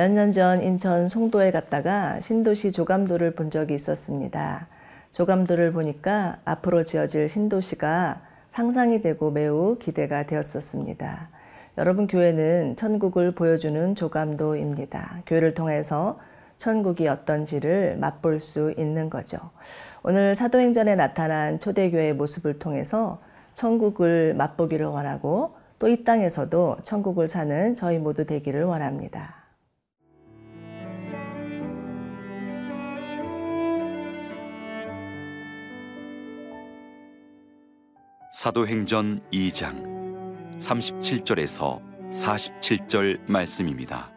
몇 년 전 인천 송도에 갔다가 신도시 조감도를 본 적이 있었습니다. 조감도를 보니까 앞으로 지어질 신도시가 상상이 되고 매우 기대가 되었었습니다. 여러분 교회는 천국을 보여주는 조감도입니다. 교회를 통해서 천국이 어떤지를 맛볼 수 있는 거죠. 오늘 사도행전에 나타난 초대교회의 모습을 통해서 천국을 맛보기를 원하고 또 이 땅에서도 천국을 사는 저희 모두 되기를 원합니다. 사도행전 2장 37절에서 47절 말씀입니다.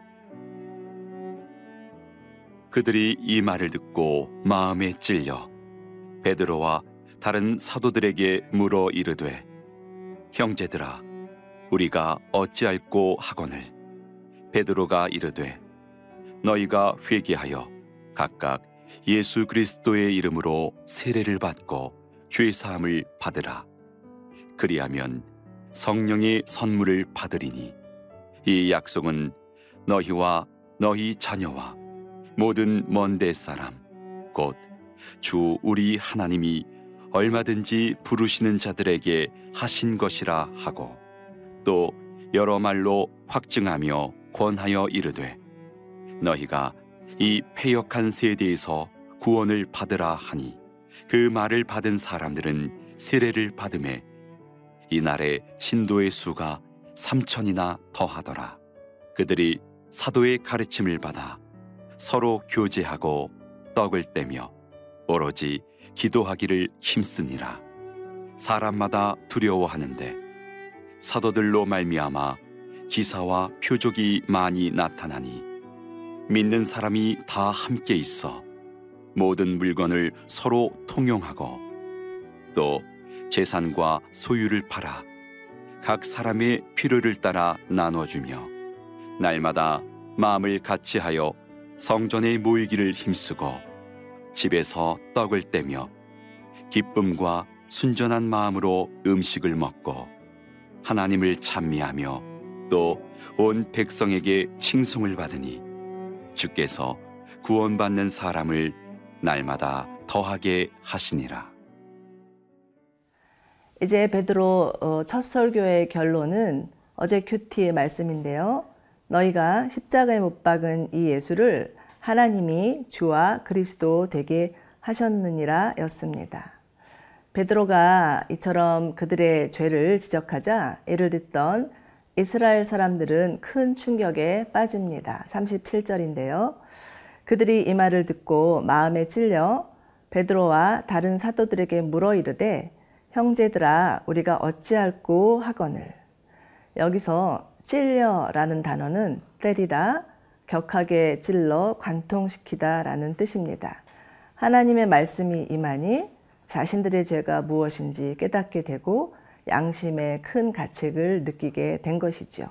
그들이 이 말을 듣고 마음에 찔려 베드로와 다른 사도들에게 물어 이르되 형제들아 우리가 어찌할꼬 하거늘 베드로가 이르되 너희가 회개하여 각각 예수 그리스도의 이름으로 세례를 받고 죄 사함을 받으라 그리하면 성령의 선물을 받으리니 이 약속은 너희와 너희 자녀와 모든 먼데 사람 곧 주 우리 하나님이 얼마든지 부르시는 자들에게 하신 것이라 하고 또 여러 말로 확증하며 권하여 이르되 너희가 이 패역한 세대에서 구원을 받으라 하니 그 말을 받은 사람들은 세례를 받음에 이날에 신도의 수가 삼천이나 더하더라. 그들이 사도의 가르침을 받아 서로 교제하고 떡을 떼며 오로지 기도하기를 힘쓰니라. 사람마다 두려워하는데 사도들로 말미암아 기사와 표적이 많이 나타나니 믿는 사람이 다 함께 있어 모든 물건을 서로 통용하고 또 재산과 소유를 팔아 각 사람의 필요를 따라 나눠주며 날마다 마음을 같이하여 성전에 모이기를 힘쓰고 집에서 떡을 떼며 기쁨과 순전한 마음으로 음식을 먹고 하나님을 찬미하며 또 온 백성에게 칭송을 받으니 주께서 구원받는 사람을 날마다 더하게 하시니라. 이제 베드로 어, 첫 설교의 결론은 어제 큐티의 말씀인데요. 너희가 십자가에 못 박은 이 예수를 하나님이 주와 그리스도 되게 하셨느니라 였습니다. 베드로가 이처럼 그들의 죄를 지적하자 이를 듣던 이스라엘 사람들은 큰 충격에 빠집니다. 37절인데요. 그들이 이 말을 듣고 마음에 찔려 베드로와 다른 사도들에게 물어 이르되 형제들아 우리가 어찌할꼬 하거늘 여기서 찔려라는 단어는 때리다, 격하게 찔러 관통시키다 라는 뜻입니다. 하나님의 말씀이 임하니 자신들의 죄가 무엇인지 깨닫게 되고 양심의 큰 가책을 느끼게 된 것이죠.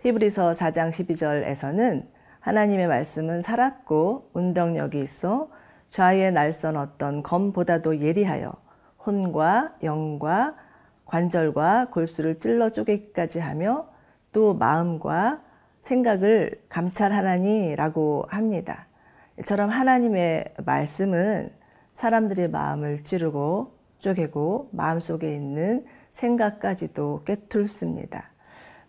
히브리서 4장 12절에서는 하나님의 말씀은 살았고 운동력이 있어 좌에 날선 어떤 검보다도 예리하여 혼과 영과 관절과 골수를 찔러 쪼개기까지 하며 또 마음과 생각을 감찰하나니라고 합니다. 이처럼 하나님의 말씀은 사람들의 마음을 찌르고 쪼개고 마음속에 있는 생각까지도 꿰뚫습니다.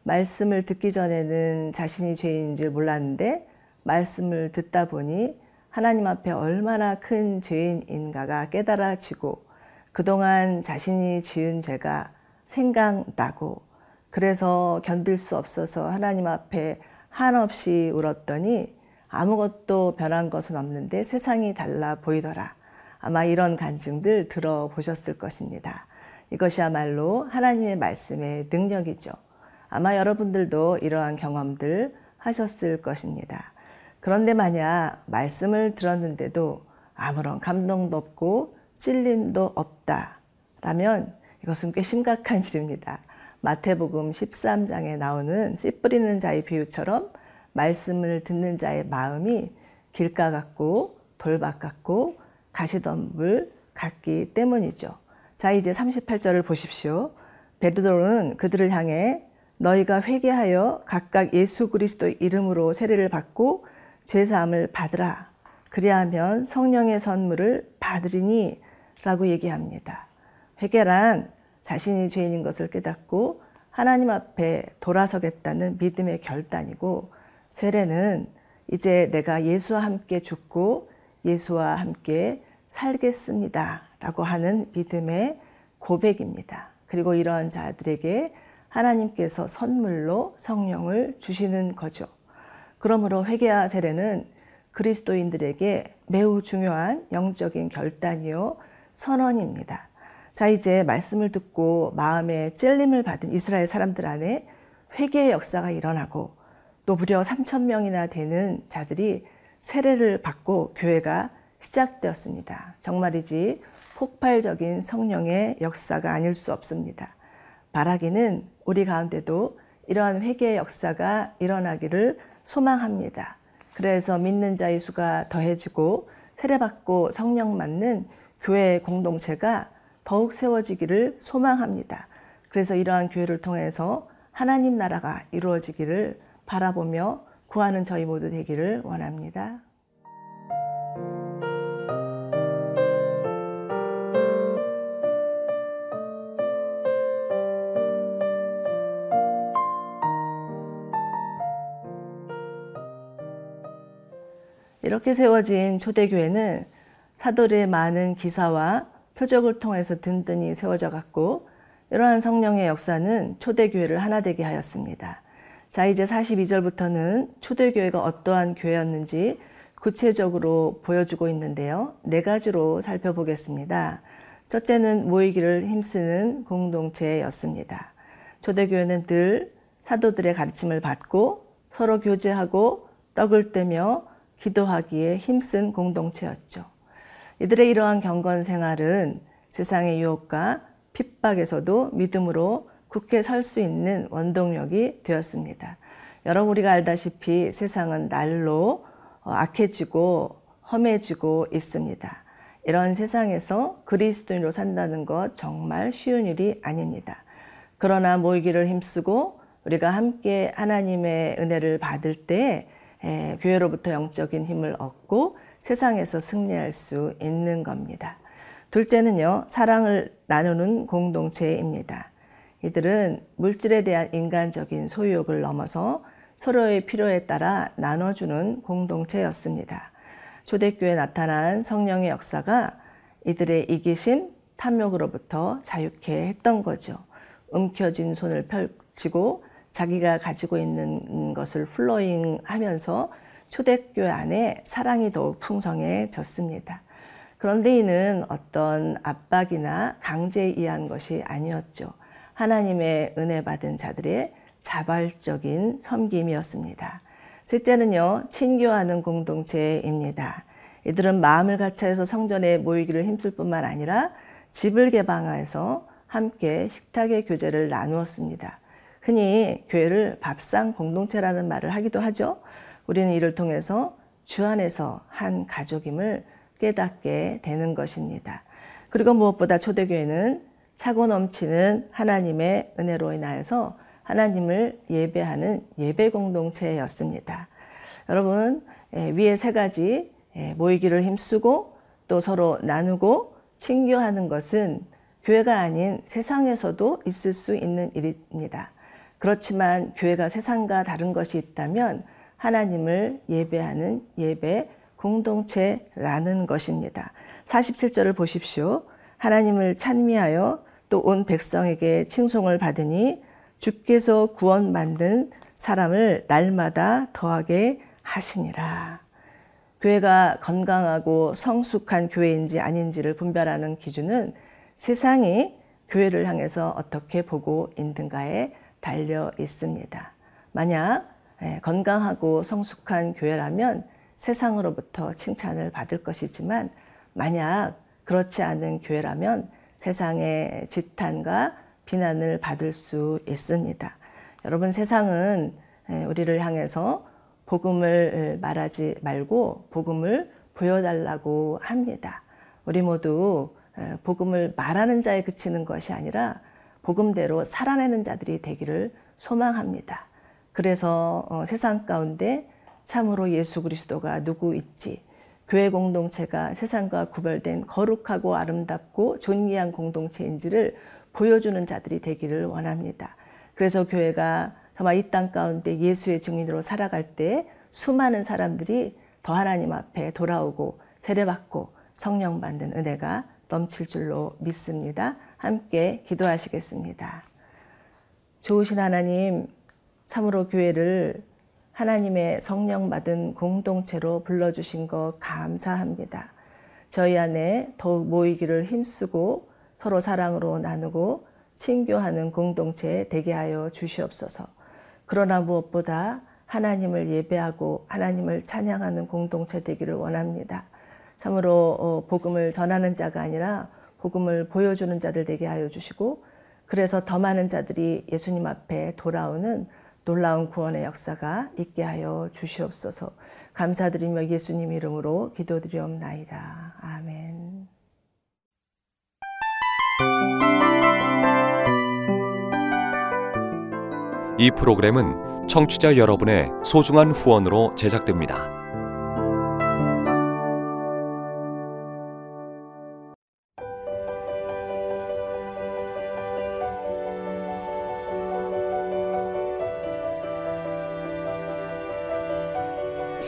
말씀을 듣기 전에는 자신이 죄인 줄 몰랐는데 말씀을 듣다 보니 하나님 앞에 얼마나 큰 죄인인가가 깨달아지고 그동안 자신이 지은 죄가 생각나고 그래서 견딜 수 없어서 하나님 앞에 한없이 울었더니 아무것도 변한 것은 없는데 세상이 달라 보이더라. 아마 이런 간증들 들어보셨을 것입니다. 이것이야말로 하나님의 말씀의 능력이죠. 아마 여러분들도 이러한 경험들 하셨을 것입니다. 그런데 만약 말씀을 들었는데도 아무런 감동도 없고 찔림도 없다 라면 이것은 꽤 심각한 일입니다. 마태복음 13장에 나오는 씨 뿌리는 자의 비유처럼 말씀을 듣는 자의 마음이 길가 같고 돌밭 같고 가시덤불 같기 때문이죠. 자, 이제 38절을 보십시오. 베드로는 그들을 향해 너희가 회개하여 각각 예수 그리스도 이름으로 세례를 받고 죄 사함을 받으라. 그리하면 성령의 선물을 받으리니 라고 얘기합니다. 회개란 자신이 죄인인 것을 깨닫고 하나님 앞에 돌아서겠다는 믿음의 결단이고 세례는 이제 내가 예수와 함께 죽고 예수와 함께 살겠습니다. 라고 하는 믿음의 고백입니다. 그리고 이러한 자들에게 하나님께서 선물로 성령을 주시는 거죠. 그러므로 회개와 세례는 그리스도인들에게 매우 중요한 영적인 결단이요 선언입니다. 자, 이제 말씀을 듣고 마음에 찔림을 받은 이스라엘 사람들 안에 회개의 역사가 일어나고 또 무려 3천 명이나 되는 자들이 세례를 받고 교회가 시작되었습니다. 정말이지 폭발적인 성령의 역사가 아닐 수 없습니다. 바라기는 우리 가운데도 이러한 회개의 역사가 일어나기를 소망합니다. 그래서 믿는 자의 수가 더해지고 세례받고 성령 맞는 교회 공동체가 더욱 세워지기를 소망합니다. 그래서 이러한 교회를 통해서 하나님 나라가 이루어지기를 바라보며 구하는 저희 모두 되기를 원합니다. 이렇게 세워진 초대교회는 사도들의 많은 기사와 표적을 통해서 든든히 세워져 갔고 이러한 성령의 역사는 초대교회를 하나 되게 하였습니다. 자, 이제 42절부터는 초대교회가 어떠한 교회였는지 구체적으로 보여주고 있는데요. 네 가지로 살펴보겠습니다. 첫째는 모이기를 힘쓰는 공동체였습니다. 초대교회는 늘 사도들의 가르침을 받고 서로 교제하고 떡을 떼며 기도하기에 힘쓴 공동체였죠. 이들의 이러한 경건 생활은 세상의 유혹과 핍박에서도 믿음으로 굳게 설 수 있는 원동력이 되었습니다. 여러분 우리가 알다시피 세상은 날로 어, 악해지고 험해지고 있습니다. 이런 세상에서 그리스도인으로 산다는 것 정말 쉬운 일이 아닙니다. 그러나 모이기를 힘쓰고 우리가 함께 하나님의 은혜를 받을 때 교회로부터 영적인 힘을 얻고 세상에서 승리할 수 있는 겁니다. 둘째는요, 사랑을 나누는 공동체입니다. 이들은 물질에 대한 인간적인 소유욕을 넘어서 서로의 필요에 따라 나눠주는 공동체였습니다. 초대교회에 나타난 성령의 역사가 이들의 이기심, 탐욕으로부터 자유케 했던 거죠. 움켜진 손을 펼치고 자기가 가지고 있는 것을 플로잉 하면서 초대교회 안에 사랑이 더욱 풍성해졌습니다. 그런데 이는 어떤 압박이나 강제에 의한 것이 아니었죠. 하나님의 은혜 받은 자들의 자발적인 섬김이었습니다. 셋째는요, 친교하는 공동체입니다. 이들은 마음을 같이해서 성전에 모이기를 힘쓸 뿐만 아니라 집을 개방해서 함께 식탁의 교제를 나누었습니다. 흔히 교회를 밥상 공동체라는 말을 하기도 하죠. 우리는 이를 통해서 주 안에서 한 가족임을 깨닫게 되는 것입니다. 그리고 무엇보다 초대교회는 차고 넘치는 하나님의 은혜로 인하여서 하나님을 예배하는 예배 공동체였습니다. 여러분, 위에 세 가지 모이기를 힘쓰고 또 서로 나누고 친교하는 것은 교회가 아닌 세상에서도 있을 수 있는 일입니다. 그렇지만 교회가 세상과 다른 것이 있다면 하나님을 예배하는 예배 공동체라는 것입니다. 47절을 보십시오. 하나님을 찬미하여 또 온 백성에게 칭송을 받으니 주께서 구원 만든 사람을 날마다 더하게 하시니라. 교회가 건강하고 성숙한 교회인지 아닌지를 분별하는 기준은 세상이 교회를 향해서 어떻게 보고 있는가에 달려 있습니다. 만약 예, 건강하고 성숙한 교회라면 세상으로부터 칭찬을 받을 것이지만 만약 그렇지 않은 교회라면 세상의 지탄과 비난을 받을 수 있습니다. 여러분 세상은 예, 우리를 향해서 복음을 말하지 말고 복음을 보여달라고 합니다. 우리 모두 예, 복음을 말하는 자에 그치는 것이 아니라 복음대로 살아내는 자들이 되기를 소망합니다. 그래서 어, 세상 가운데 참으로 예수 그리스도가 누구 있지? 교회 공동체가 세상과 구별된 거룩하고 아름답고 존귀한 공동체인지를 보여주는 자들이 되기를 원합니다. 그래서 교회가 정말 이 땅 가운데 예수의 증인으로 살아갈 때 수많은 사람들이 더 하나님 앞에 돌아오고 세례받고 성령 받는 은혜가 넘칠 줄로 믿습니다. 함께 기도하시겠습니다. 좋으신 하나님, 참으로 교회를 하나님의 성령 받은 공동체로 불러주신 것 감사합니다. 저희 안에 더욱 모이기를 힘쓰고 서로 사랑으로 나누고 친교하는 공동체 되게 하여 주시옵소서. 그러나 무엇보다 하나님을 예배하고 하나님을 찬양하는 공동체 되기를 원합니다. 참으로 어, 복음을 전하는 자가 아니라 복음을 보여주는 자들 되게 하여 주시고 그래서 더 많은 자들이 예수님 앞에 돌아오는 놀라운 구원의 역사가 있게 하여 주시옵소서. 감사드리며 예수님 이름으로 기도드리옵나이다. 아멘. 이 프로그램은 청취자 여러분의 소중한 후원으로 제작됩니다.